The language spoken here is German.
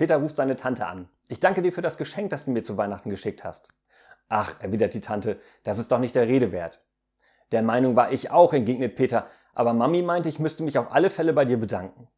Peter ruft seine Tante an. Ich danke dir für das Geschenk, das du mir zu Weihnachten geschickt hast. Ach, erwidert die Tante, das ist doch nicht der Rede wert. Der Meinung war ich auch, entgegnet Peter, aber Mami meinte, ich müsste mich auf alle Fälle bei dir bedanken.